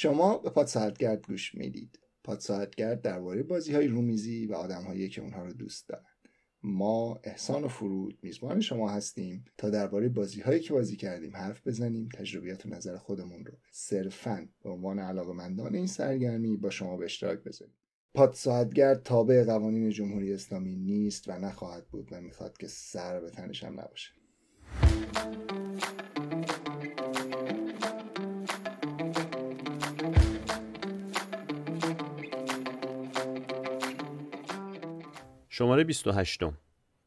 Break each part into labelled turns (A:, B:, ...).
A: شما به پاد گوش می‌دید. پاد درباره بازی های رومیزی و آدم هایی که اونها رو دوست دارن. ما احسان و فرود میزبان شما هستیم تا درباره بازی هایی که بازی کردیم حرف بزنیم تجربیات و نظر خودمون رو. صرفا به عنوان علاقمندان این سرگرمی با شما به اشتراک بذاریم. ساعتگرد تابع قوانین جمهوری اسلامی نیست و نخواهد بود و می‌خواد که سر به تنش هم نباشه.
B: شماره 28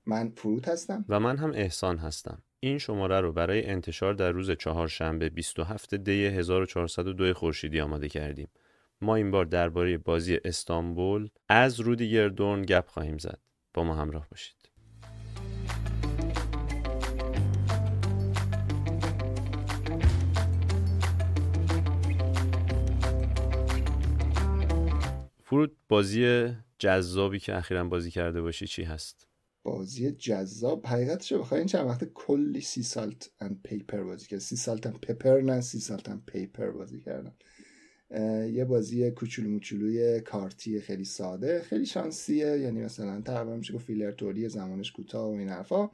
A: من فرود هستم.
B: و من هم احسان هستم. این شماره رو برای انتشار در روز چهارشنبه 27 دی 1402 خورشیدی آماده کردیم. ما این بار درباره بازی استانبول از رودی دورن گپ خواهیم زد. با ما همراه باشید. فرود بازی جذابی که اخیرا بازی کرده باشی چی هست؟
A: بازی جذاب. حقیقتش بخوای این چند وقت کلی Sea Salt and Paper بازی کردم Sea Salt and Pepper نه Sea Salt and Paper بازی کردم. یه بازی کوچولو موچولوی کارتی خیلی ساده خیلی شانسیه. یعنی مثلا تقریبا میشه گفت فیلر توری زمانش کوتاه و این حرفا.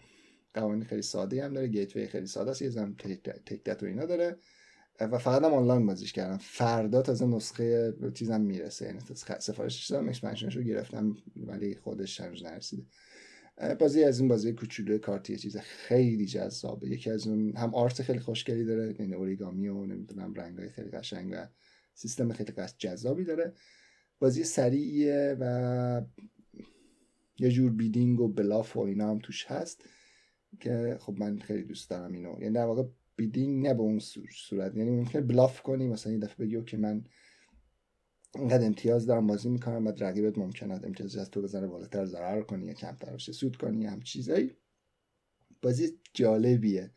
A: قوانین خیلی ساده هم داره gateway خیلی ساده است یه زم تک و اینا داره. و فقط هم آنلاین بازیش کردم. فردا تازه نسخه چیزم می‌رسه. یعنی سفارشش دادم expansion ش رو گرفتم ولی خودش هنوز نرسیده. بازی از این بازی کوچولو کارتی چیز خیلی جذابه. یکی از اون هم آرت خیلی خوشگلی داره یعنی اوریگامی و نمی‌دونم رنگای خیلی قشنگ و سیستم خیلی جذابی داره. بازی سریعیه و یه جور bidding و bluff و اینا هم توش هست که خب من خیلی دوست دارم اینو. یعنی در واقع بیدینگ نه به اون صورت. یعنی ممکن بلاف کنی مثلا یه دفعه بگی که من اینقدر امتیاز دارم بازی می‌کنم بعد رقیبت ممکنه امتیاز از تو بزنه بالاتر ضرر کنی یا کمتر باشه سود کنی هم چیزایی. بازی جالبیه.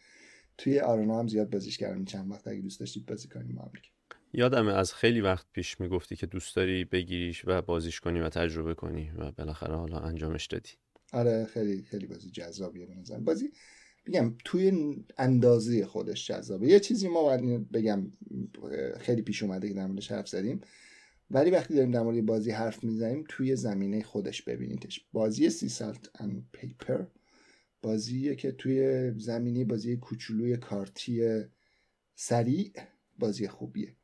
A: توی آرنا هم زیاد بازیش کردم. چند وقت اگه دوست داشتید بازی کنیم با
B: یادمه از خیلی وقت پیش می‌گفتی که دوست داری بگیریش و بازیش کنی و تجربه کنی و بالاخره حالا انجامش دادی.
A: آره خیلی خیلی بازی جذابیه به بازی بگم توی اندازه خودش جذابه. یه چیزی ما باید بگم خیلی پیش اومده که در حرف زدیم. ولی وقتی داریم در مورد بازی حرف می‌زنیم توی زمینه خودش ببینیدش. بازی سی سالت ان پیپر بازیه که توی زمینه بازی کوچولوی کارتی سریع بازی خوبیه.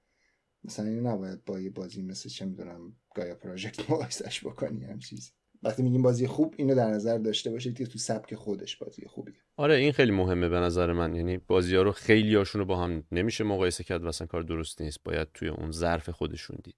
A: مثلا این نباید با یه بازی مثل چه می‌دونم گایا پراجکت مقایسش بکنی هم چیزی. وقتی میگیم بازی خوب اینو در نظر داشته باشید که تو سبک خودش بازی خوبیه.
B: آره این خیلی مهمه به نظر من. یعنی بازی ها رو خیلی هاشون رو با هم نمیشه مقایسه کرد و اصلا کار درست نیست. باید توی اون ظرف خودشون دید.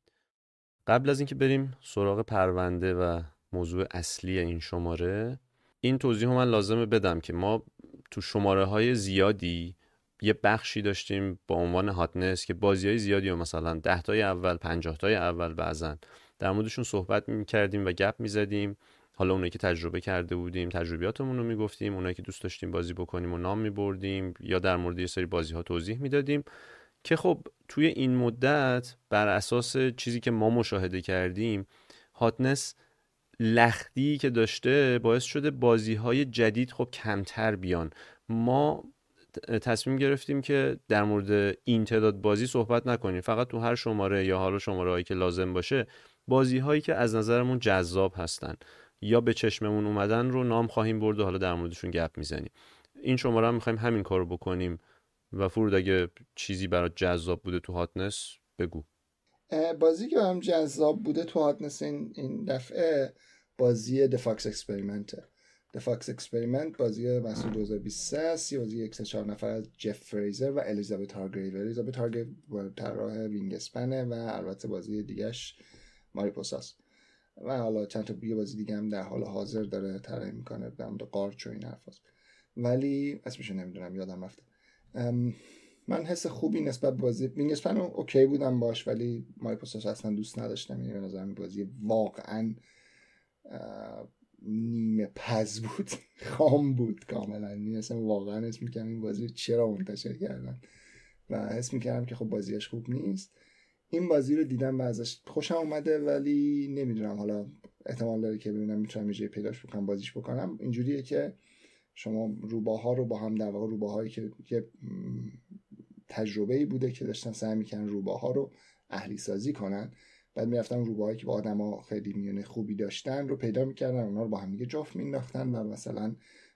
B: قبل از اینکه بریم سراغ پرونده و موضوع اصلی این شماره این توضیح من لازمه بدم که ما تو شماره های زیادی یه بخشی داشتیم با عنوان هاتنس که بازی های زیادی و مثلا ده تای اول پنجاه تای اول بعضا در موردشون صحبت می‌کردیم و گپ می‌زدیم. حالا اونایی که تجربه کرده بودیم تجربیاتمون رو می‌گفتیم. اونایی که دوست داشتیم بازی بکنیم و نام میبردیم یا در مورد یه سری بازی ها توضیح می‌دادیم که خب توی این مدت بر اساس چیزی که ما مشاهده کردیم هاتنس لختی که داشته باعث شده بازی های جدید خب کمتر بیان. ما تصمیم گرفتیم که در مورد این تعداد بازی صحبت نکنیم. فقط تو هر شماره یا حالا شماره هایی که لازم باشه بازی هایی که از نظرمون جذاب هستن. یا به چشممون اومدن رو نام خواهیم برد و حالا در موردشون گپ می‌زنیم. این شماره هم می‌خوایم همین کار رو بکنیم و فرود اگه چیزی برای جذاب بوده تو هاتنس بگو.
A: بازی که هم جذاب بوده تو هاتنس این, این دفعه بازی دفاکس The Fox Experiment بازی محصول 2023 است. یه بازی یک چهار نفر از جف فریزر و الیزابت هارگریو الیزابت هارگریو طراح وینگسپنه و البته بازی دیگهش Mariposas ست و حالا چند تا یه بازی دیگه هم در حال حاضر داره طراحی می‌کنه در مورد قارچ و این حرفاست. ولی اسمشو نمی‌دونم یادم رفته. من حس خوبی نسبت بازی Wingspan اوکی بودم باش ولی Mariposas اصلا دوست نداشتم. یعنی به بازی واقعا نیمه‌پز بود خام بود کاملا. این اصلا واقعا اسم می‌کنم این بازی چرا منتشر کردن؟ و حس می‌کردم که خب بازیش خوب نیست. این بازی رو دیدم و ازش خوشم اومده ولی نمی‌دونم. حالا احتمال داره که ببینم می‌تونم یه پیداش بکنم بازیش بکنم. اینجوریه که شما روباها رو با هم در واقع روباهایی که یه تجربه ای بوده که داشتن سعی می‌کنن روباها رو اهلی سازی کنن بعد می‌رفتن روباهایی که با آدما خیلی میونه خوبی داشتن رو پیدا می‌کردن اونا رو با هم دیگه جفت مینداختن و مثلا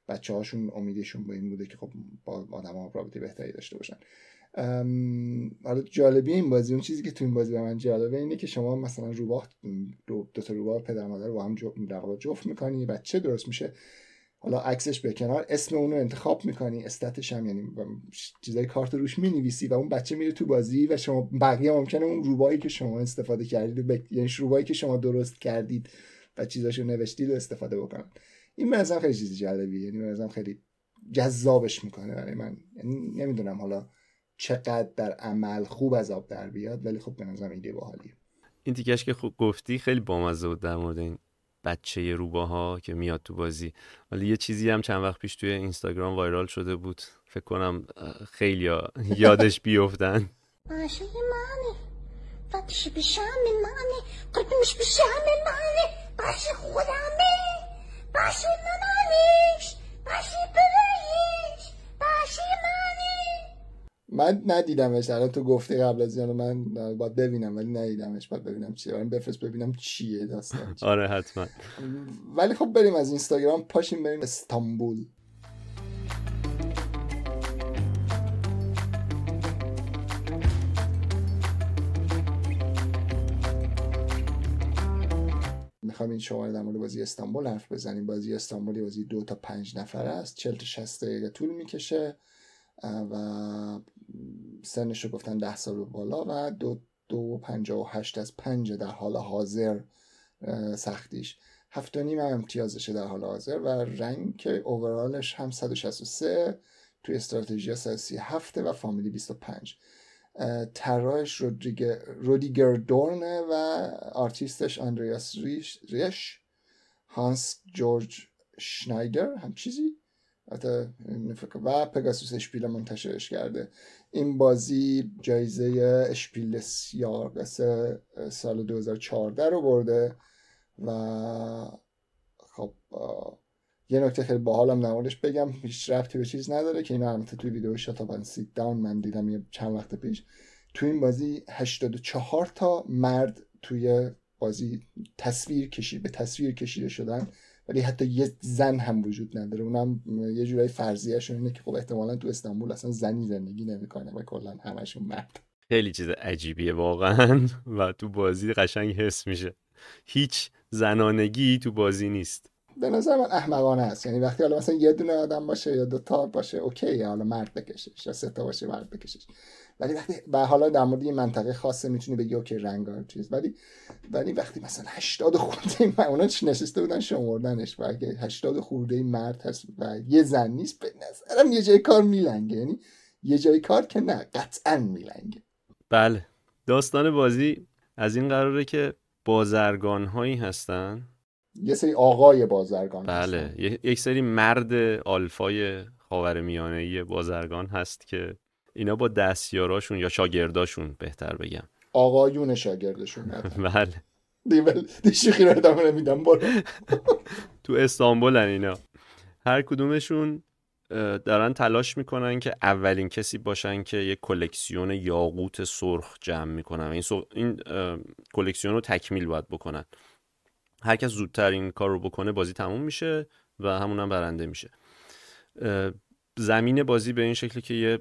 A: بچه هاشون امیدشون به این بوده که خب با آدما رابطه بهتری داشته باشن. حالا جالبی این بازی اون چیزی که تو این بازی به من جالبه اینه که شما مثلا روباه دو, دو تا روباه پدر مادر رو با هم جفت می‌کنی بچه درست میشه؟ حالا عکسش به کنار اسم اون رو انتخاب می‌کنی استاتش هم یعنی چیزای کارت روش می‌نویسی و اون بچه میره تو بازی و شما بقیه ممکنه اون روبایی که شما استفاده کردید ب... یعنی روبایی که شما درست کردید و چیزاشو نوشتید رو استفاده بکنن. این به خیلی چیز جالبیه یعنی به خیلی جذابش می‌کنه برای من. یعنی نمی‌دونم حالا چقدر در عمل خوب از آب در بیاد ولی خب به نظرم ایده باحالیه.
B: این تیکش که خوب گفتی خیلی بامزه بود در مورد این بچه روباها که میاد تو بازی. ولی یه چیزی هم چند وقت پیش توی اینستاگرام وایرال شده بود. فکر کنم خیلی یادش بیفتن. باشه منه. فتش بشم منه. قلبش بشم منه. باشه خودمه. باشه منش. باشه برایش باشه
A: من ندیدمش. الان تو گفتی قبل از اینو من باید ببینم ولی ندیدمش. باید ببینم چیه. من بفرست ببینم چیه داستان.
B: آره حتما.
A: ولی خب بریم از اینستاگرام. پاشیم بریم استانبول. می‌خوام این شما در مورد بازی استانبول حرف بزنیم. بازی استانبولی بازی دو تا پنج نفر است. چل تا شست دقیقه طول می‌کشه. و سنش رو گفتن ده سال و بالا و دو, دو پنجا و هشت از پنج در حال حاضر سختیش. هفت و نیم امتیازشه در حال حاضر و رنگ اوورالش هم 163 توی استراتژی 137 و فامیلی 25 طراحش Rüdiger Dorn ه و آرتیستش Andreas Resch, Resch Hans-Georg Schneider هم چیزی؟ و Pegasus Spiele منتشرش کرده. این بازی جایزه Spiel des Jahres سال 2014 رو برده و خب یه نکته خیلی باحالم موردش بگم هیچ ربطی به چیز نداره که اینا البته توی ویدیو Shut Up & Sit Down من دیدم یه چند وقت پیش. توی این بازی 84 تا مرد توی بازی تصویر کشید به تصویر کشیده شدن. ولی حتی یه زن هم وجود نداره. اونم یه جورایی فرضیه‌اش اینه که خب احتمالا تو استانبول اصلا زنی زندگی نمی‌کنه و کلا همشون مرد.
B: خیلی چیز عجیبیه واقعا. و تو بازی قشنگ حس میشه. هیچ زنانگی تو بازی نیست.
A: به نظر من احمقانه است. یعنی وقتی حالا مثلا یه دونه آدم باشه یا دو تا باشه اوکی حالا مرد بکشش یا سه تا باشه مرد بکشش. ولی وقتی و حالا در مورد یه منطقه خاصه می‌تونی بگی اوکی رنگ چیز. ولی ولی وقتی مثلا 80 خورده من اونا نشسته بودن شمردنش و اگه 80 خورده مرد هست و یه زن نیست به نظرم یه جای کار میلنگه. یعنی یه جای کار که نه قطعا میلنگه.
B: بله. داستان بازی از این قراره که بازرگان هایی هستن.
A: یه سری آقای بازرگان
B: بله. یک سری مرد آلفای خاورمیانه بازرگان هست که اینا با دستیاراشون یا شاگرداشون بهتر بگم.
A: آقایون شاگردشون
B: بله.
A: دی شوخی رو ادامه نمیدم
B: تو استانبول اینا. هر کدومشون دارن تلاش می‌کنن که اولین کسی باشن که یک کلکسیون یاقوت سرخ جمع می‌کنن. این, این کلکسیون رو تکمیل باید بکنن. هر کس زودتر این کار رو بکنه بازی تموم میشه و همون برنده میشه. زمین بازی به این شکلی که یه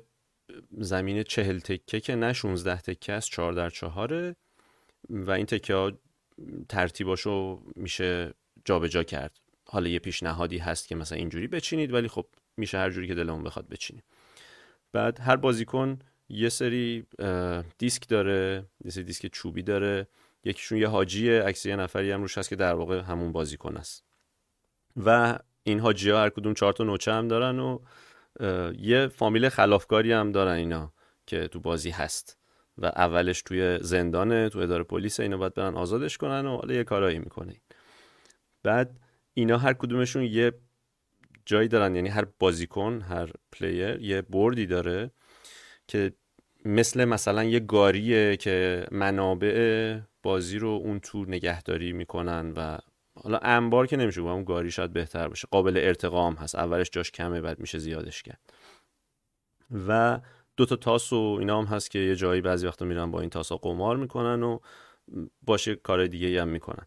B: زمین چهل تکه که نه 16 تکه است چهار در چهاره و این تکه ها ترتیباشو میشه جابجا جا کرد. حالا یه پیشنهادی هست که مثلا اینجوری بچینید ولی خب میشه هر جوری که دلمون بخواد بچینیم. بعد هر بازیکن یه سری دیسک داره یه سری دیسک چوبی داره. یکیشون یه حاجیه عکس یه نفری هم روش هست که در واقع همون بازیکن است. و این حاجی ها هر کدوم چهار تا نوچه هم دارن و یه فامیل خلافکاری هم دارن اینا که تو بازی هست. و اولش توی زندانه تو اداره پلیس اینا باید برن آزادش کنن و حالا یه کارایی می‌کنه بعد اینا هر کدومشون یه جایی دارن یعنی هر بازیکن هر پلیر یه بردی داره که مثل مثلا یه گاریه که منابع بازی رو اون تو نگهداری می‌کنن و حالا انبار که نمیشه اون گاری شاید بهتر باشه. قابل ارتقام هست. اولش جاش کمه بعد میشه زیادش کرد. و دو تا تاس و اینا هم هست که یه جایی بعضی وقتا میرن با این تاسا قمار می‌کنن و باشه کار دیگه هم می‌کنن.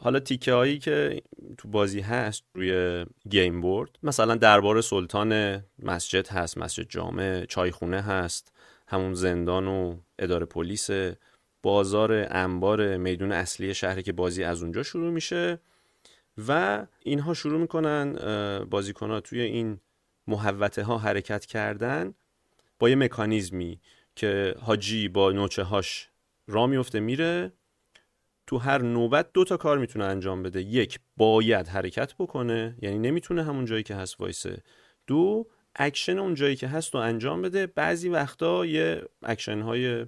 B: حالا تیکه هایی که تو بازی هست روی گیم بورد مثلا دربار سلطان مسجد هست مسجد جامع چایخونه هست همون زندان و اداره پلیس بازار انبار میدون اصلی شهری که بازی از اونجا شروع میشه و اینها شروع می‌کنن بازیکن ها توی این محوته ها حرکت کردن با یه مکانیزمی که حاجی با نوچه هاش را میفته میره. تو هر نوبت دو تا کار می‌تونه انجام بده. یک باید حرکت بکنه یعنی نمی‌تونه همون جایی که هست وایسه. دو اکشن اون جایی که هست رو انجام بده. بعضی وقتا یه اکشن های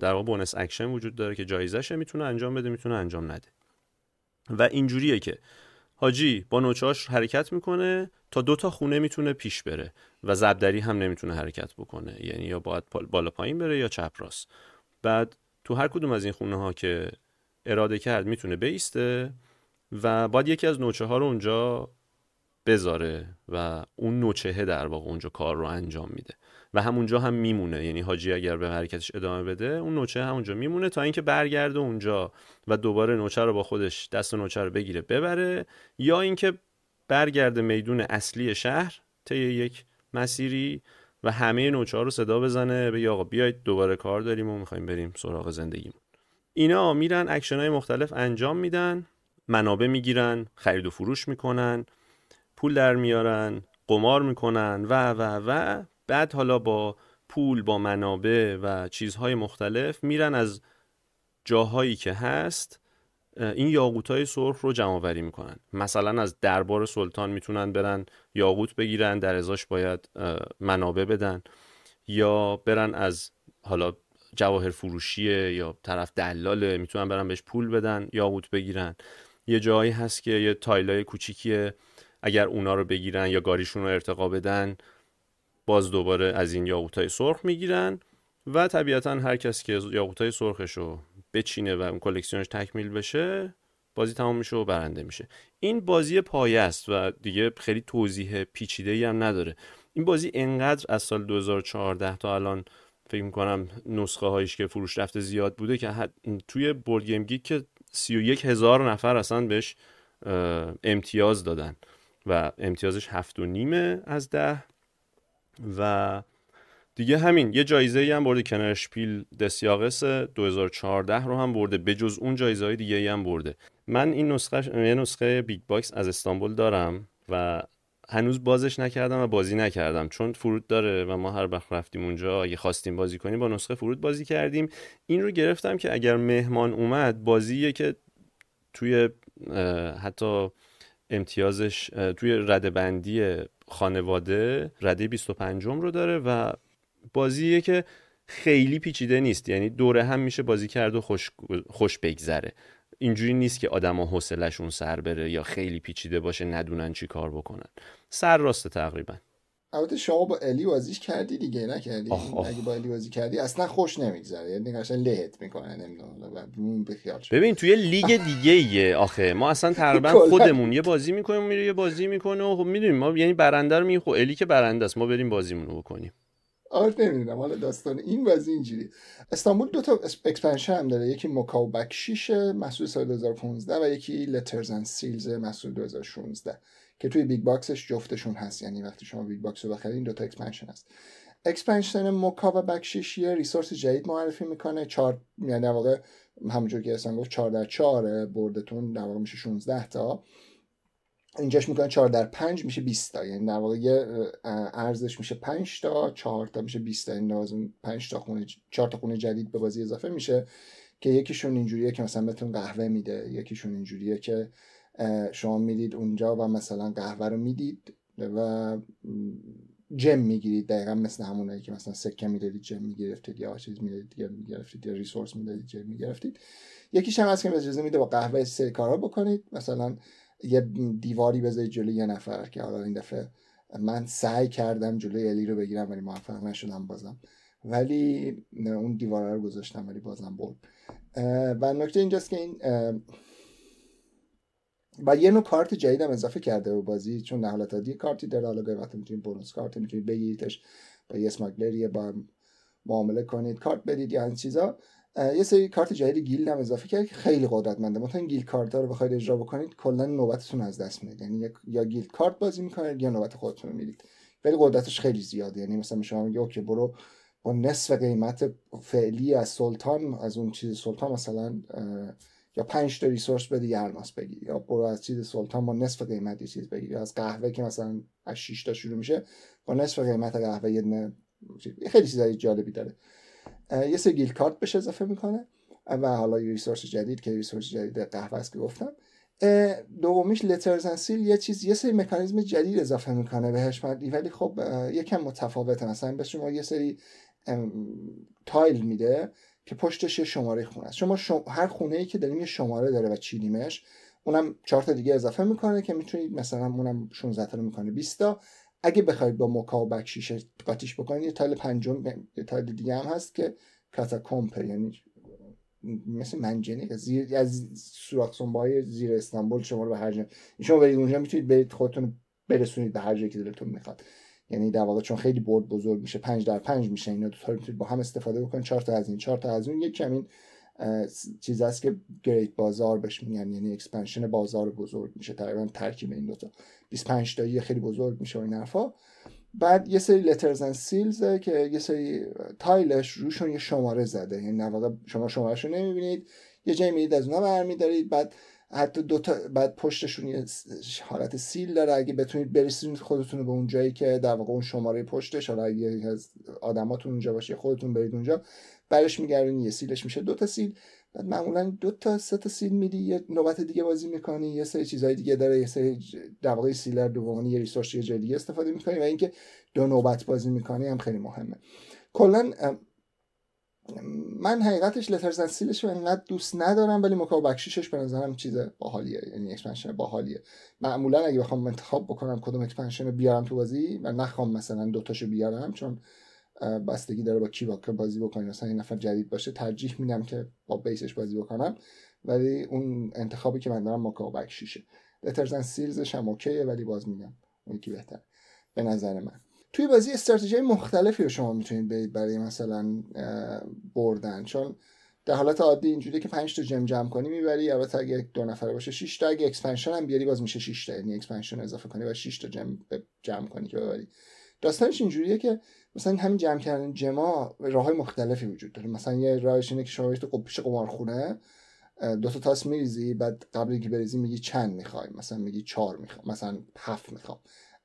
B: در واقع bonus action وجود داره که جایزشه می‌تونه انجام بده می‌تونه انجام نده. و اینجوریه که حاجی با نوچاش حرکت می‌کنه تا دو تا خونه می‌تونه پیش بره و ضربدری هم نمی‌تونه حرکت بکنه. یعنی یا باید بالا پایین بره یا چپ راست. بعد تو هر کدوم از این خونه ها که اراده کرد می‌تونه بایسته و باید یکی از نوچه ها رو اونجا بذاره و اون نوچهه در واقع اونجا کار رو انجام میده. و همونجا هم میمونه. یعنی حاجی اگر به حرکتش ادامه بده اون نوچه همونجا میمونه تا اینکه برگرده اونجا و دوباره نوچه رو با خودش دست نوچه رو بگیره ببره یا اینکه برگرده میدون اصلی شهر طی یک مسیری و همه نوچه رو صدا بزنه به آقا بیاید دوباره کار داریم و می‌خوایم بریم سراغ زندگیمون. اینا میرن اکشن های مختلف انجام میدن منابع می‌گیرن خرید و فروش می‌کنن. پول در میارن قمار می‌کنن و و و بعد حالا با پول با منابع و چیزهای مختلف میرن از جاهایی که هست این یاقوت های سرخ رو جمع آوری می‌کنن. مثلا از دربار سلطان می‌تونن برن یاقوت بگیرن در ازاش باید منابع بدن. یا برن از حالا جواهر فروشیه یا طرف دلاله می‌تونن برن بهش پول بدن یاقوت بگیرن. یه جایی هست که یه تایلای کوچیکیه اگر اونا رو بگیرن یا گاریشون رو ارتقا بدن باز دوباره از این یاقوتای سرخ می‌گیرن و طبیعتا هر کس که یاقوتای سرخش رو بچینه و اون کلکسیونش تکمیل بشه بازی تمام میشه و برنده میشه. این بازی پایه است و دیگه خیلی توضیح پیچیده ای هم نداره. این بازی انقدر از سال 2014 تا الان فکر می‌کنم نسخه هایش که فروش رفته زیاد بوده که توی BoardGameGeek 31 هزار نفر اصلا بهش امتیاز دادن. و امتیازش هفت و نیمه از ده. و دیگه همین یه جایزه هم برده Kennerspiel des Jahres 2014 رو هم برده به جز اون جایزه های دیگه هم برده. من این نسخه یه نسخه big box از استانبول دارم و هنوز بازش نکردم و بازی نکردم. چون فرود داره و ما هر وقت رفتیم اونجا اگه خواستیم بازی کنیم با نسخه فرود بازی کردیم. این رو گرفتم که اگر مهمان اومد بازیه که توی حتی امتیازش توی رده بندی خانواده رده 25 رو داره و بازیه که خیلی پیچیده نیست. یعنی دوره هم میشه بازی کرد و خوش, خوش بگذره. اینجوری نیست که آدما حوصلهشون سر بره یا خیلی پیچیده باشه ندونن چی کار بکنن. سر راسته تقریبا.
A: البته شما با الی بازیش کردی دیگه نکردی؟ اگه با الی بازی کردی اصلا خوش نمیگذره. یعنی قشنگ لهت می‌کنه نمی‌دونم
B: ببین توی لیگ دیگه ایه. آخه ما اصلا تقریبا خودمون یه بازی می‌کنیم میره یه بازی می‌کنه و خب می‌دونیم ما یعنی برنده رو می خب الی که برنده است ما بریم بازیمون رو بکنیم.
A: آره نمی‌دونم. حالا داستان این بازی اینجوری. استانبول دو تا expansion هم داره. یکی Mocha و Baksheesh محصول سال 2015 و یکی Letters and Seals محصول 2016 که توی big box ش جفتشون هست. یعنی وقتی شما big box رو بخرید این دو تا expansion هست. expansion Mocha و Baksheesh یه resource جدید معرفی می‌کنه. چهار یعنی در واقع همونجور که اصلا گفت 4 در 4 board تون در واقع میشه 16 تا. اینجاش می‌کنه 4 در 5 میشه 20 تا. یعنی در واقع عرضش میشه 5 تا 4 تا میشه 20 تا. یعنی لازم 5 تا خونه 4 تا خونه جدید به بازی اضافه میشه که یکیشون اینجوریه که مثلا بهتون قهوه میده. یکیشون اینجوریه که شما می‌دید اونجا و مثلا قهوه رو می‌دید و جم می‌گیرید. دقیقا مثل همونایی که مثلا سکه می‌دادید جم می‌گرفتید یا چیز می‌دادید یا می‌گرفتید یا ریسورس می‌دادید جم می‌گرفتید. یکیش هم هست که اجازه میده با قهوه سه کارا بکنید. مثلا یه دیواری بذارید جلوی یه نفر که حالا این دفعه من سعی کردم جلوی الی رو بگیرم ولی موفق نشدم بازم. ولی اون دیواره رو گذاشتم ولی بازم برد. و نکته اینجاست که این و یه نوع کارت جدید هم اضافه کرده به بازی چون نه حالت عادی کارتی داره. حالا گاهی وقت می‌تونید bonus card می‌تونید بگیریدش با یه smuggler ی با معامله کنید کارت بدید یا این چیزا. یه سری کارت جدید guild هم اضافه کرد که خیلی قدرتمنده. مثلا guild card ها رو بخواید اجرا بکنید کلا نوبتتون از دست می‌دید. یعنی یا guild card بازی می‌کنید یا نوبت خودتون رو می‌دید. ولی قدرتش خیلی زیاده. یعنی مثلا شما میگه okay برو با نصف قیمت فعلی از سلطان از اون چیز سلطان مثلا یا 5 تا ریسورس بده یه الماس بگیر یا برو از چیز سلطان با نصف قیمت یه چیز بگیر یا از قهوه که مثلا از 6 تا شروع میشه با نصف قیمت قهوه یه خیلی چیزای جالبی داره. یه سری گیل کارت بهش اضافه می‌کنه. و حالا یه ریسورس جدید که ریسورس جدید قهوه است که گفتم. دومیش لترز سیل یه چیز یه سری مکانیزم جدید اضافه می‌کنه بهش ولی خب یکم متفاوته. مثلا به شما یه سری tile میده. که پشتش یه شماره خونه است. شما هر خونه ای که داریم یه شماره داره و چیدیمش اونم چهار تا دیگه اضافه می‌کنه که می‌تونید مثلا اونم 16 تا رو می‌کنه 20 تا. اگه بخواید با Mocha و Baksheesh قاطیش بکنید یه tile پنجم یه tile دیگه هم هست که catacomb یعنی مثل منجنیق زیر از سوراخ های زیر استانبول شما رو به هر جا شما برید اونجا می‌تونید برید خودتون برسونید به هر جایی که دلتون می‌خواد. یعنی در واقع چون خیلی board بزرگ میشه پنج در پنج میشه اینا دو تا می‌تونید با هم استفاده بکنید چهار تا از این چهار تا از اون. یک کمین چیز است که great bazaar بهش میگن یعنی expansion بازار بزرگ میشه. تقریبا ترکیب این دوتا 25 تایی خیلی بزرگ میشه این حرفا. بعد یه سری Letters and Seals که یه سری tile ش روشون یه شماره زده. یعنی واقع شما شمارهش رو نمی‌بینید یه جایی میرید از اونها برمیدارید. بعد حتی دو تا بعد پشتشون یه حالت سیل داره. اگه بتونید برسونید خودتون به اون جایی که در واقع اون شماره پشتش حالا اگه از آدماتون اونجا باشه خودتون برید اونجا برش میگردونی یه سیلش میشه. دو تا سیل. بعد معمولا دو تا سه تا سیل میدی یه نوبت دیگه بازی می‌کنی یه سری چیزهای دیگه داره یه سری در واقع سیلر دومی یه ریسورس یه جای استفاده می‌کنی و اینکه دو نوبت بازی می‌کنی هم خیلی مهمه. کلا من حقیقتش Letters Seals ش رو انقدر دوست ندارم ولی Mocha Baksheesh ش به نظرم چیز باحالیه یعنی expansion باحالیه. معمولا اگه بخوام انتخاب بکنم کدوم expansion رو بیارم تو بازی و نخوام مثلا دوتاشو بیارم چون بستگی داره با کی با بازی بکنیم مثلا این نفر جدید باشه ترجیح میدم که با base ش بازی بکنم ولی اون انتخابی که من دارم Mocha و Baksheesh ه Letters and Seals ش هم okay ه ولی باز میگم اون یکی بهتر به نظر من. توی بازی استراتژی مختلفی رو شما می‌تونید برید برای مثلا بردن. چون در حالت عادی اینجوری که 5 تا gem جمع کنی می‌بری. البته اگه دو نفره باشه 6 تا. اگه expansion هم بیاری باز میشه 6 تا. یعنی expansion اضافه کنی و 6 تا gem جمع کنی که ببری. داستانش اینجوریه که مثلا همین جمع کردن gem ا راه های مختلفی وجود داره. مثلا یه راهش اینه که شما تو پیش قمارخونه دو تا تاس میریزی بعد قبل اینکه بریزی میگی چند می‌خوای. مثلا میگی چهار می‌خوام مثلا هفت می‌خوام.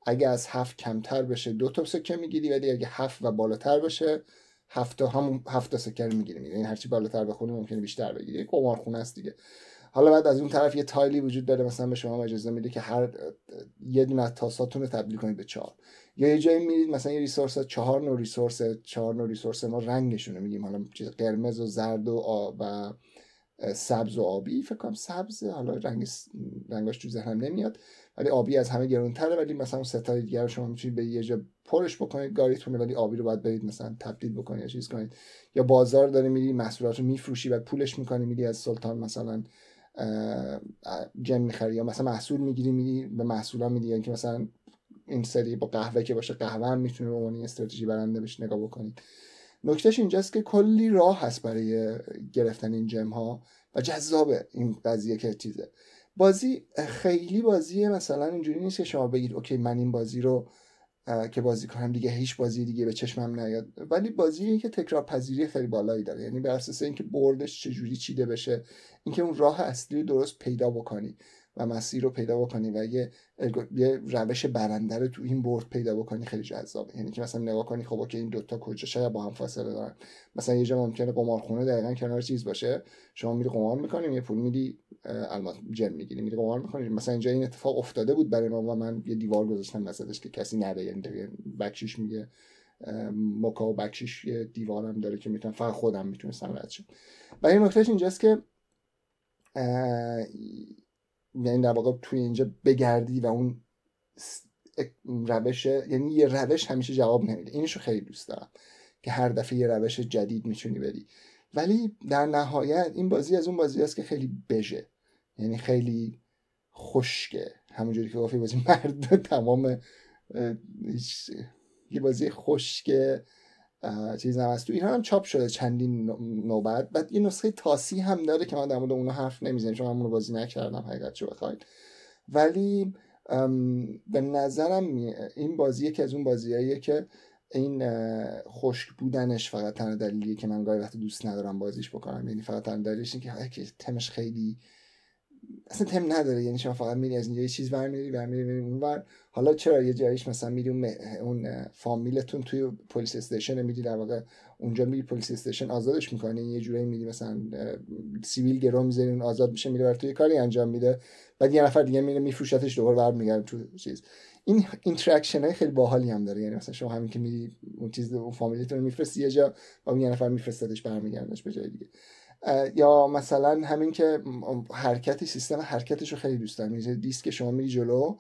A: اگه از هفت کمتر بشه دو تا سکه می‌گیری ولی اگه هفت و بالاتر بشه هفت تا همون هفت تا سکه رو می‌گیری. یعنی هرچی بالاتر بخونی ممکنه بیشتر بگیری. قمارخونه است دیگه. حالا بعد از اون طرف یه تایلی وجود داره مثلا به شما اجازه میده که هر یه دونه تاساتون رو تبدیل کنید به چهار. یا یه جایی میرید مثلا یه ریسورس چهار نوع ریسورس چهار نوع ریسورس ما رنگشون میگیم. حالا چیز قرمز و زرد و آب و سبز و آبی. فکر کنم سبز حالا رنگ رنگاش تو ذهنم نمیاد. ولی آبی از همه گرونتره ولی مثلا اون ستای دیگر شما می‌تونید به یه جا پرش بکنید گاریتونه ولی آبی رو باید برید مثلا تبدیل بکنید یا چیز کنید. یا بازار داره میری محصولات رو میفروشی و پولش می‌کنی میری از سلطان مثلا جم می‌خری یا مثلا محصول می‌گیری میری به محصولا میدی یعنی که مثلا این سری با قهوه که باشه قهوه هم می‌تونه به عنوان استراتژی برنده بهش نگاه بکنید. نکتهش اینجاست که کلی راه هست برای گرفتن این جم ها و جذابه این قضیه که چیزه. بازی خیلی بازیه مثلا اینجوری نیست که شما بگید اوکی من این بازی رو که بازی کنم دیگه هیچ بازی دیگه به چشمم نیاد. ولی بازی که تکرار پذیری خیلی بالایی داره. یعنی بر اساس اینکه بردش چجوری چیده بشه اینکه اون راه اصلی رو درست پیدا بکنی. و مسیر رو پیدا بکنی و یه یه روش برنده رو تو این برد پیدا بکنی خیلی جذابه. یعنی که مثلا نگاه کنی خب که این دوتا کجا؟ شاید با هم فاصله دارن. مثلا یه جا ممکنه قمارخونه دقیقا کنار چیز باشه. شما میری قمار می‌کنی یه پول میدی الماس جن می‌گیری میری قمار می‌کنی. مثلا اینجا این اتفاق افتاده بود برای ما و من یه دیوار گذاشتم وسطش که کسی نره. یعنی بکشیش میگه موکا و بکشیش یه دیوارم داره که می‌تونم فقط خودم می‌تونستم رد شم. و این نکتهش اینجاست که یعنی در واقع توی اینجا بگردی و اون روش یعنی یه روش همیشه جواب نمیده. اینشو خیلی دوست دارم که هر دفعه یه روش جدید می‌تونی بدی ولی در نهایت این بازی از اون بازی است که خیلی بژه. یعنی خیلی خشکه. همونجوری که گفتی بازی مرد تمام یه بازی خشک چیز هم هست تو ایران هم چاپ شده چندین نوبت. بعد یه نسخه تاسی هم داره که من در مورد اونو حرف نمی‌زنم چون من اونو بازی نکردم حقیقت چه بخواید. ولی به نظرم این بازی یکی از اون بازیاییه که این خشک بودنش فقط تنها دلیلیه که من گاهی وقت دوست ندارم بازیش بکنم. یعنی فقط تنها دلیلش که تمش خیلی اصلا تم نداره. یعنی شما فقط میری از اینجا یه چیز برمیری برمیری میری اونور. حالا چرا یه جایش مثلا میری اون, اون فامیلتون توی police station میری در واقع اونجا میری police station آزادش می‌کنی؟ یه جوری میری مثلا سیبیل گرو می‌ذاری اون آزاد میشه میره بر توی کاری انجام میده. بعد یه نفر دیگه میره میفروشتش دوباره برمیگرده تو چیز. این interaction خیلی باحالی هم داره. یعنی مثلا شما همین که میری اون چیز اون فامیلیتون رو میفرستی یه جا با یه نفر میفرستادش برمیگردنش به جای دیگه. یا مثلا همین که حرکت سیستم حرکتش رو خیلی دوست دارم. دیسک شما میری جلو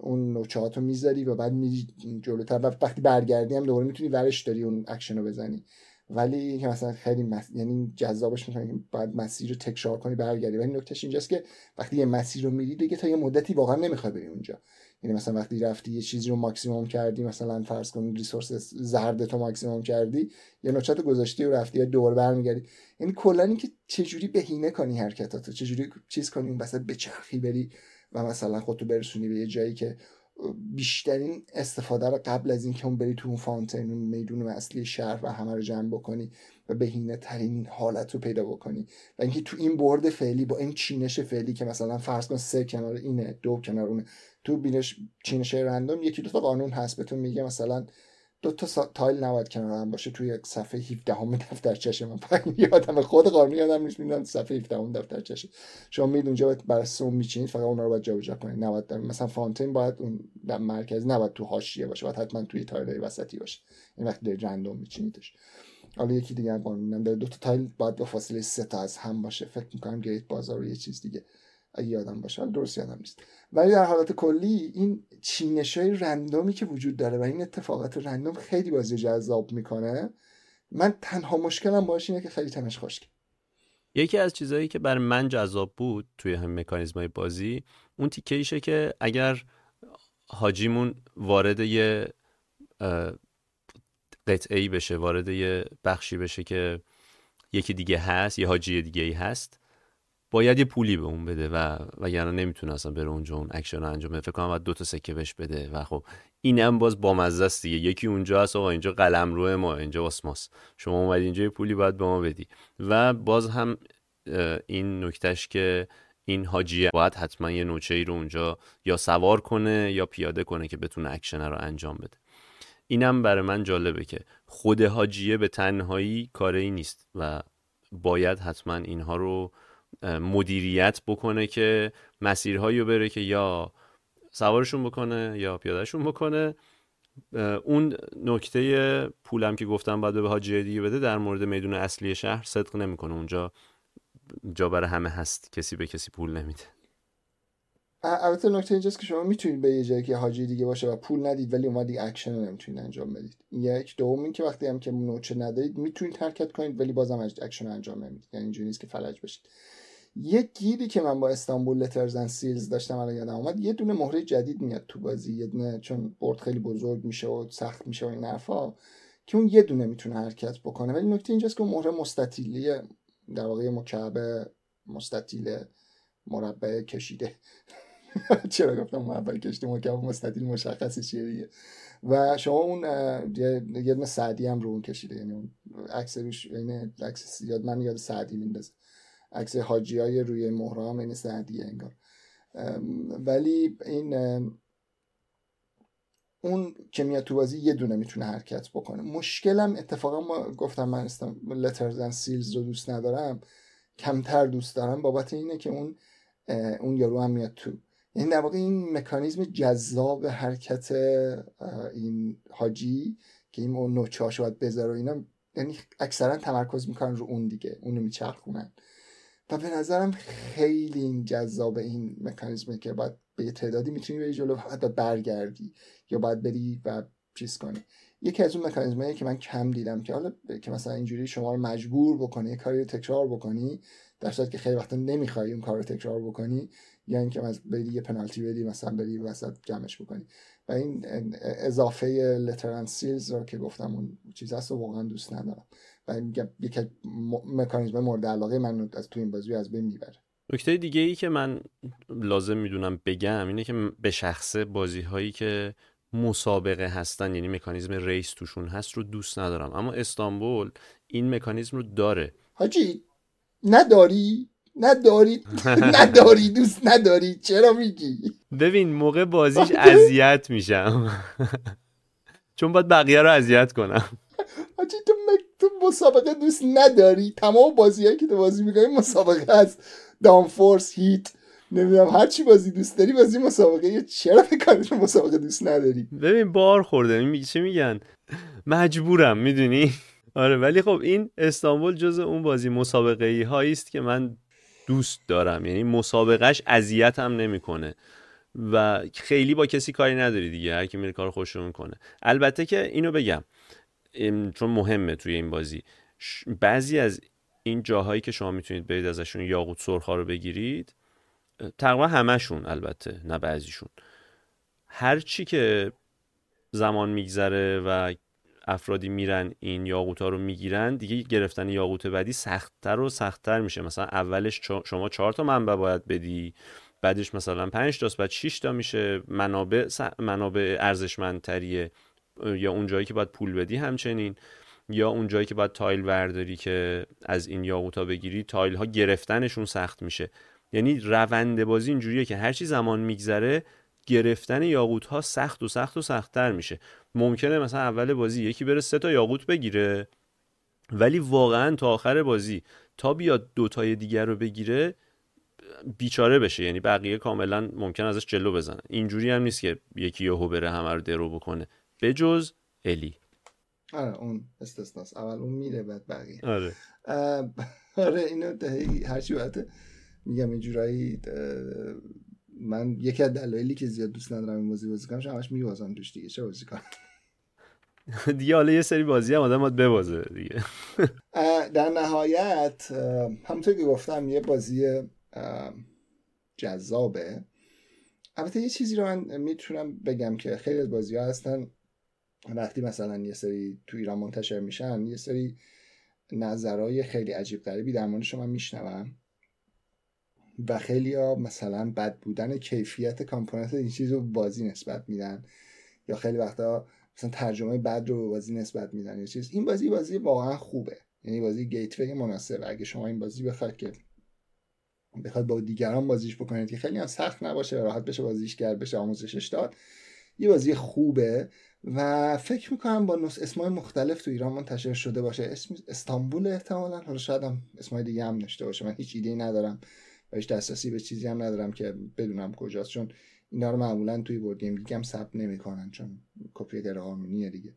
A: اون نوچات رو می‌ذاری و بعد میری جلوتر. و وقتی برگردی هم دوباره می‌تونی ورش داری اون اکشن رو بزنی. ولی که مثلا خیلی مس... یعنی جذابش می‌کنه که بعد مسیر رو تکرار کنی برگردی. ولی نکتهش اینجاست که وقتی یه مسیر رو میری دیگه تا یه مدتی واقعا نمی‌خوای بری اونجا. یعنی مثلا وقتی رفتی یه چیزی رو ماکسیموم کردی مثلا فرض کن ریسورس زرد تو ماکسیموم کردی یا نوچات گذاشتی و رفتی دور برمیگردی. یعنی کلا اینکه چجوری بهینه کنی حرکتاتو؟ چجوری چیز کنی؟ اون وسط بچرخی بری و مثلا خودتو برسونی به یه جایی که بیشترین استفاده رو قبل از اینکه اون بری تو اون فانتین اون میدون اصلی شهر و همه رو جمع بکنی. و بهینه ترین حالت رو پیدا بکنی. و اینکه تو این board فعلی با این چینش فعلی که مثلا فرض کن سه کنار اینه دو کنار اونه تو بینش چینش random یکی دو تا قانون هست. بهتون میگه مثلا دو تا tile نباید کنار هم باشه توی صفحه 17 هم دفترچه من یادم خود قانون یادم نیست می‌دونم صفحه 17 هم دفترچه شما میید اونجا برای سوم میچینید فقط اونها رو باید جابجا کنید. نباید مثلا fountain باید اون در مرکز نباید تو حاشیه باشه باید حتما توی tile وسطی باشه. این وقتی در random میچینیدش. حالا یکی دیگه قانون داره دو تا تایل باید با فاصله سه تا از هم باشه. فکر می‌کنم گیت بازار رو یه چیز دیگه. اگه یادم باشه درست یادم نیست. ولی در حالت کلی این چینش های رندومی که وجود داره و این اتفاقات رندوم خیلی بازی جذاب می‌کنه من تنها مشکلم باش اینه که خیلی تمش خشک.
B: یکی از چیزهایی که برای من جذاب بود توی هم مکانیزم های بازی اون تیکه ایشه که اگر حاجیمون وارد یه قطعه ای بشه وارد یه بخشی بشه که یکی دیگه هست یه حاجی دیگه ای هست. باید یه پولی به اون بده و وگرنه نمی‌تونه اصلا بره اونجا اون اکشن رو انجام بده. فکر کنم باید دو تا سکه بهش بده و خب اینم بامزه است دیگه. یکی اونجا هست آقا اینجا قلم روی ما اینجا واسماس شما اومدی اینجا یه پولی باید به ما بدی. و باز هم این نکتهش که این حاجیه باید حتما یه نوچه ای رو اونجا یا سوار کنه یا پیاده کنه که بتونه اکشن رو انجام بده. اینم برای من جالبه که خود حاجیه به تنهایی کاری نیست و باید حتما اینها رو مدیریت بکنه که مسیرهایی رو بره که یا سوارشون بکنه یا پیادهشون بکنه. اون نکته پولم که گفتم باید به حاجی دیگه بده در مورد میدون اصلی شهر صدق نمی‌کنه. اونجا جا برای همه هست کسی به کسی پول نمیده.
A: البته نکته اینجاست که شما می‌تونید به یه جایی که حاجی دیگه باشه و پول ندید ولی اومدی اکشن رو نمی‌تونید انجام بدید. یک. دوم این که وقتی هم که نوچه ندارید می‌تونید حرکت کنید ولی بازم اکشن انجام نمی‌دید. یعنی اینجوری نیست که فلج بشید. یک گیری که من با استانبول Letters and Seals داشتم الان یادم اومد یه دونه مهره جدید میاد تو بازی یه دونه چون board خیلی بزرگ میشه و سخت میشه و این حرفا که اون یه دونه می‌تونه حرکت بکنه. ولی نکته اینجاست که اون مهره مستطیلیه در واقع مکعب مستطیل مربع کشیده. چرا گفتم مربع کشیده مکعب مستطیل مشخصی چیه دیگه. و شما اون یه دونه سعدی هم رو اون کشیده یعنی اون عکس روش یعنی عکس یاد من یاد سعدی میندازه عکس حاجی های روی مهرام این سعدیه انگار. ولی این اون که میاد تو بازی یه دونه می‌تونه حرکت بکنه. مشکلم اتفاقا ما گفتم من لترز سیلز رو دوست ندارم. کمتر دوست دارم. بابت اینه که اون اون یارو هم میاد تو یعنی در واقع این مکانیزم جذاب حرکت این حاجی که این اون نوچه هاشو باید بذاره و اینا یعنی اکثرا تمرکز می‌کنن رو اون دیگه اونو میچرخونن. و به نظرم خیلی این جذاب این مکانیزمه که باید به یه تعدادی می‌تونی بری جلو و برگردی یا باید بری و چیز کنی. یکی از اون مکانیزمایی که من کم دیدم که حالا که مثلا اینجوری شما رو مجبور بکنه یه کاری رو تکرار بکنی در صورتی که خیلی وقتا نمی‌خوای اون کار رو تکرار بکنی یا اینکه از بری یه پنالتی بدی مثلا بری وسط جمعش بکنی. و این اضافه لترن سیلز رو که گفتم اون چیز هست و واقعا دوست ندارم. و یکی مکانیزم مورد علاقه من از تو این بازی از بین می‌بره.
B: نکته دیگه ای که من لازم می‌دونم بگم اینه که به شخص بازی هایی که مسابقه هستن یعنی مکانیزم ریس توشون هست رو دوست ندارم. اما استانبول این مکانیزم رو داره.
A: حاجی نداری؟ نداری. نداری دوست نداری. چرا میگی؟
B: ببین موقع بازیش اذیت میشم. چون باید بقیه رو اذیت کنم.
A: حاجی تو, تو مسابقه دوست نداری. تمام بازی که تو بازی می‌کنی مسابقه هست. دام فورس هیت نمی‌دونم هر چی بازی دوست داری بازی مسابقه. چرا فکر مسابقه دوست نداری؟
B: ببین بار خورده. می چه میگن؟ مجبورم می‌دونی؟ آره ولی خب این استانبول جز اون بازی مسابقه ای هایی است که من دوست دارم. یعنی مسابقهش اذیت هم نمی‌کنه. و خیلی با کسی کاری نداری دیگه هر کی میره کار خوش می‌کنه. البته که اینو بگم چون مهمه توی این بازی. بعضی از این جاهایی که شما می‌تونید برید ازشون یاقوت سرخ رو بگیرید تقریبا همشون البته نه بعضیشون. هر چی که زمان میگذره و افرادی میرن این یاقوت ها رو می‌گیرن دیگه گرفتن یاقوت بعدی سختتر و سختتر میشه. مثلا اولش شما چهار تا منبع باید بدی بعدش مثلا پنج تاست بعد 6 تا میشه. منابع منابع ارزشمندتریه. یا اون جایی که باید پول بدی همچنین یا اون جایی که باید تایل ورداری که از این یاقوت ها بگیری تایل ها گرفتنشون سخت میشه. یعنی روند بازی اینجوریه که هرچی زمان میگذره گرفتن یاقوت ها سخت و سخت و سختتر میشه. ممکنه مثلا اول بازی یکی بره سه تا یاقوت بگیره ولی واقعا تا آخر بازی تا بیاد دوتای دیگر رو بگیره بیچاره بشه. یعنی بقیه کاملا ممکن ازش جلو بزنه اینجوری هم نیست که یکی یهو بره همه رو درو بکنه. بجز الی.
A: آره اون استثناست. اول اون میره بعد بقیه.
B: آره.
A: آره اینو هرچی باید میگم اینجورایی من یکی از دلایلی که زیاد دوست ندارم این بازی بازی کنم همش میوازم دوش دیگه چه بازی کنم؟
B: دیگه حالا یه سری بازی هم آدم باید ببازه دیگه.
A: در نهایت همونطور که گفتم یه بازی جذابه. البته یه چیزی رو من می‌تونم بگم که خیلی از بازی ها هستن. وقتی مثلا یه سری تو ایران منتشر میشن یه سری نظرهای خیلی عجیب غریبی در مورد شما میشنوم. و خیلی ها مثلا بد بودن کیفیت کامپوننت این چیز رو بازی نسبت میدن. یا خیلی وقتا مثلا ترجمه بد رو بازی نسبت میدن یا چیز. این بازی بازی واقعا خوبه. یعنی بازی گیتوی مناسب. اگه شما این بازی بخواید که بخواد با دیگران بازیش بکنید که خیلی هم سخت نباشه و راحت بشه بازیش کرد بشه آموزشش داد یه بازی خوبه و فکر می‌کنم با نص اسمای مختلف تو ایران منتشر شده باشه. اسم استانبول احتمالا. حالا شاید هم اسمای دیگه هم داشته باشه. من هیچ ایده ندارم. هیچ دسترسی به چیزی هم ندارم که بدونم کجاست. چون اینا رو معمولا توی بورد گیم هم ثبت نمی‌کنن چون کپی غیر قانونیه دیگه.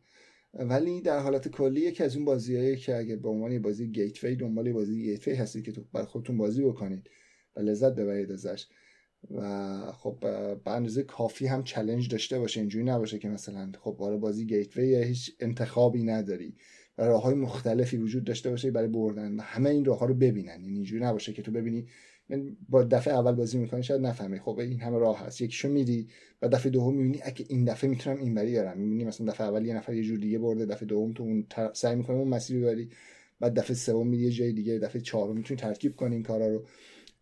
A: ولی در حالت کلی یکی از اون بازیایی که اگه به عنوان بازی گیتوی دنبال بازی گیتوی هستی که تو بر خودتون بازی بکنید و لذت ببرید ازش. و خب به اندازه کافی هم چلنج داشته باشه اینجوری نباشه که مثلا خب آره بازی گیتوی هیچ انتخابی نداری و راه های مختلفی وجود داشته باشه برای بردن و همه این راه ها رو ببینن. یعنی اینجوری نباشه که تو ببینی با دفعه اول بازی می‌کنی شاید نفهمی. خب این همه راه هست. یکیشو میری و دفعه دوم می‌بینی اگه این دفعه می‌تونم اینوری برم. می‌بینی مثلا دفعه اول یه نفر یه جور دیگه برده دفعه دوم تو اون سعی می‌کنی اون مسیر ببری بعد دفعه سوم میری یه جای دیگه دفعه چهارم می‌تونی ترکیب کنی این کارا رو.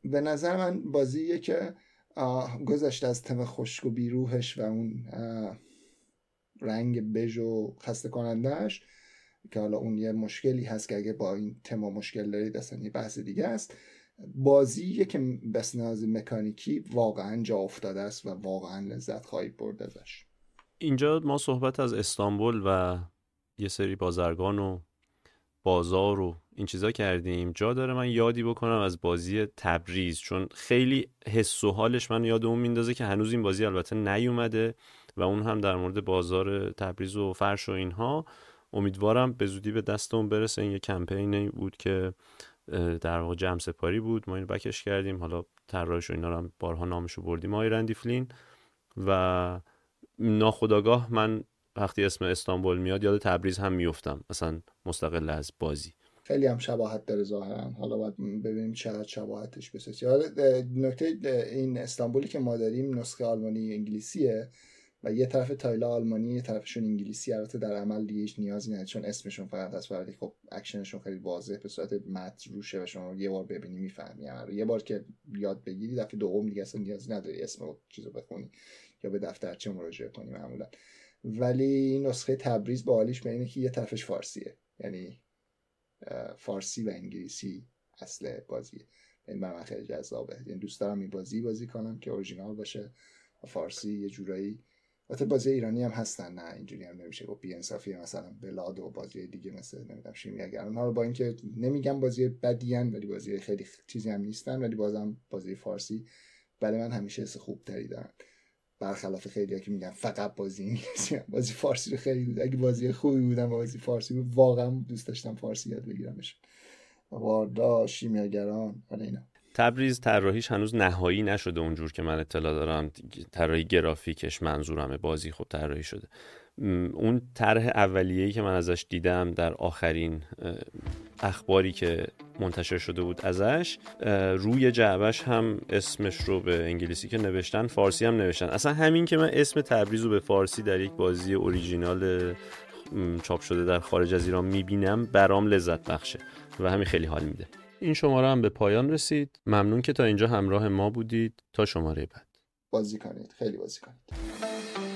A: به نظر من بازیه که گذشته از تم خشک و بیروهش و اون رنگ بژ و خسته کنندهش که حالا اون یه مشکلی هست که اگه با این تما مشکل دارید اصلا یه بحث دیگه است. بازی که بسناز مکانیکی واقعا جا افتاده است و واقعا لذت خواهید برد ازش.
B: اینجا ما صحبت از استانبول و یه سری بازرگان و بازار و این چیزا کردیم. جا داره من یادی بکنم از بازی تبریز چون خیلی حس و حالش من یاد اون میندازه که هنوز این بازی البته نیومده و اون هم در مورد بازار تبریز و فرش و اینها. امیدوارم به زودی به دست اون برسه. این یه کمپینی بود که در واقع جمع سپاری بود. ما این بکش کردیم. حالا طراحش و اینا رو هم بارها نامشو بردیم. آقای رندیفلین و ناخداگاه من وقتی اسم استانبول میاد یاد تبریز هم میفتم. مثلا مستقل از بازی.
A: خیلی هم شباهت داره ظاهرا. حالا باید ببینیم چقدر شباهتش حالا نکته این استانبولی که ما داریم نسخه آلمانی انگلیسیه. و یه طرف تایلا آلمانی یه طرفشون انگلیسی البته در عمل دیگه هیچ نیازی نداره چون اسمشون فقط هست ولی خب اکشنشون خیلی واضح به صورت متن روشه و شما یه بار ببینی می‌فهمی یه بار که یاد بگیری دفعه دوم دیگه اصلا نیازی نداری اسم چیزو بخونی یا به دفترچه مراجعه کنی معمولا. ولی نسخه تبریز با حالیش به اینه که یه طرفش فارسیه. یعنی فارسی و انگلیسی اصل بازیه این برای من خیلی جذابه. یعنی دوست دارم این بازی بازی کنم که اورجینال باشه. و فارسی یه جورایی البته بازی ایرانی هم هستن نه اینجوری هم نمیشه گفت بی‌انصافی مثلا بلاد و بازی دیگه مثل نمی‌دونم شیمیاگران حالا با اینکه نمیگم بازی بدی ولی بازی خیلی چیزی هم نیستن ولی بازم بازی فارسی برای من همیشه حس خوب تری دارن. برخلاف خیلی که میگن فقط بازی انگلیسی بازی فارسی رو خیلی بود اگه بازی خوبی بودم بازی فارسی بود واقعا دوست داشتم فارسی یاد بگیرمش واردا شیمیاگران حالا اینا.
B: تبریز طراحیش هنوز نهایی نشده اونجور که من اطلاع دارم. طراحی گرافیکش منظورمه بازی خب طراحی شده. اون طرح اولیه‌ای که من ازش دیدم در آخرین اخباری که منتشر شده بود ازش روی جعبش هم اسمش رو به انگلیسی که نوشتن فارسی هم نوشتن. اصلا همین که من اسم تبریز رو به فارسی در یک بازی اوریجینال چاپ شده در خارج از ایران می‌بینم برام لذت بخشه و همین خیلی حال میده. این شماره هم به پایان رسید. ممنون که تا اینجا همراه ما بودید. تا شماره بعد.
A: بازی کنید. خیلی بازی کنید.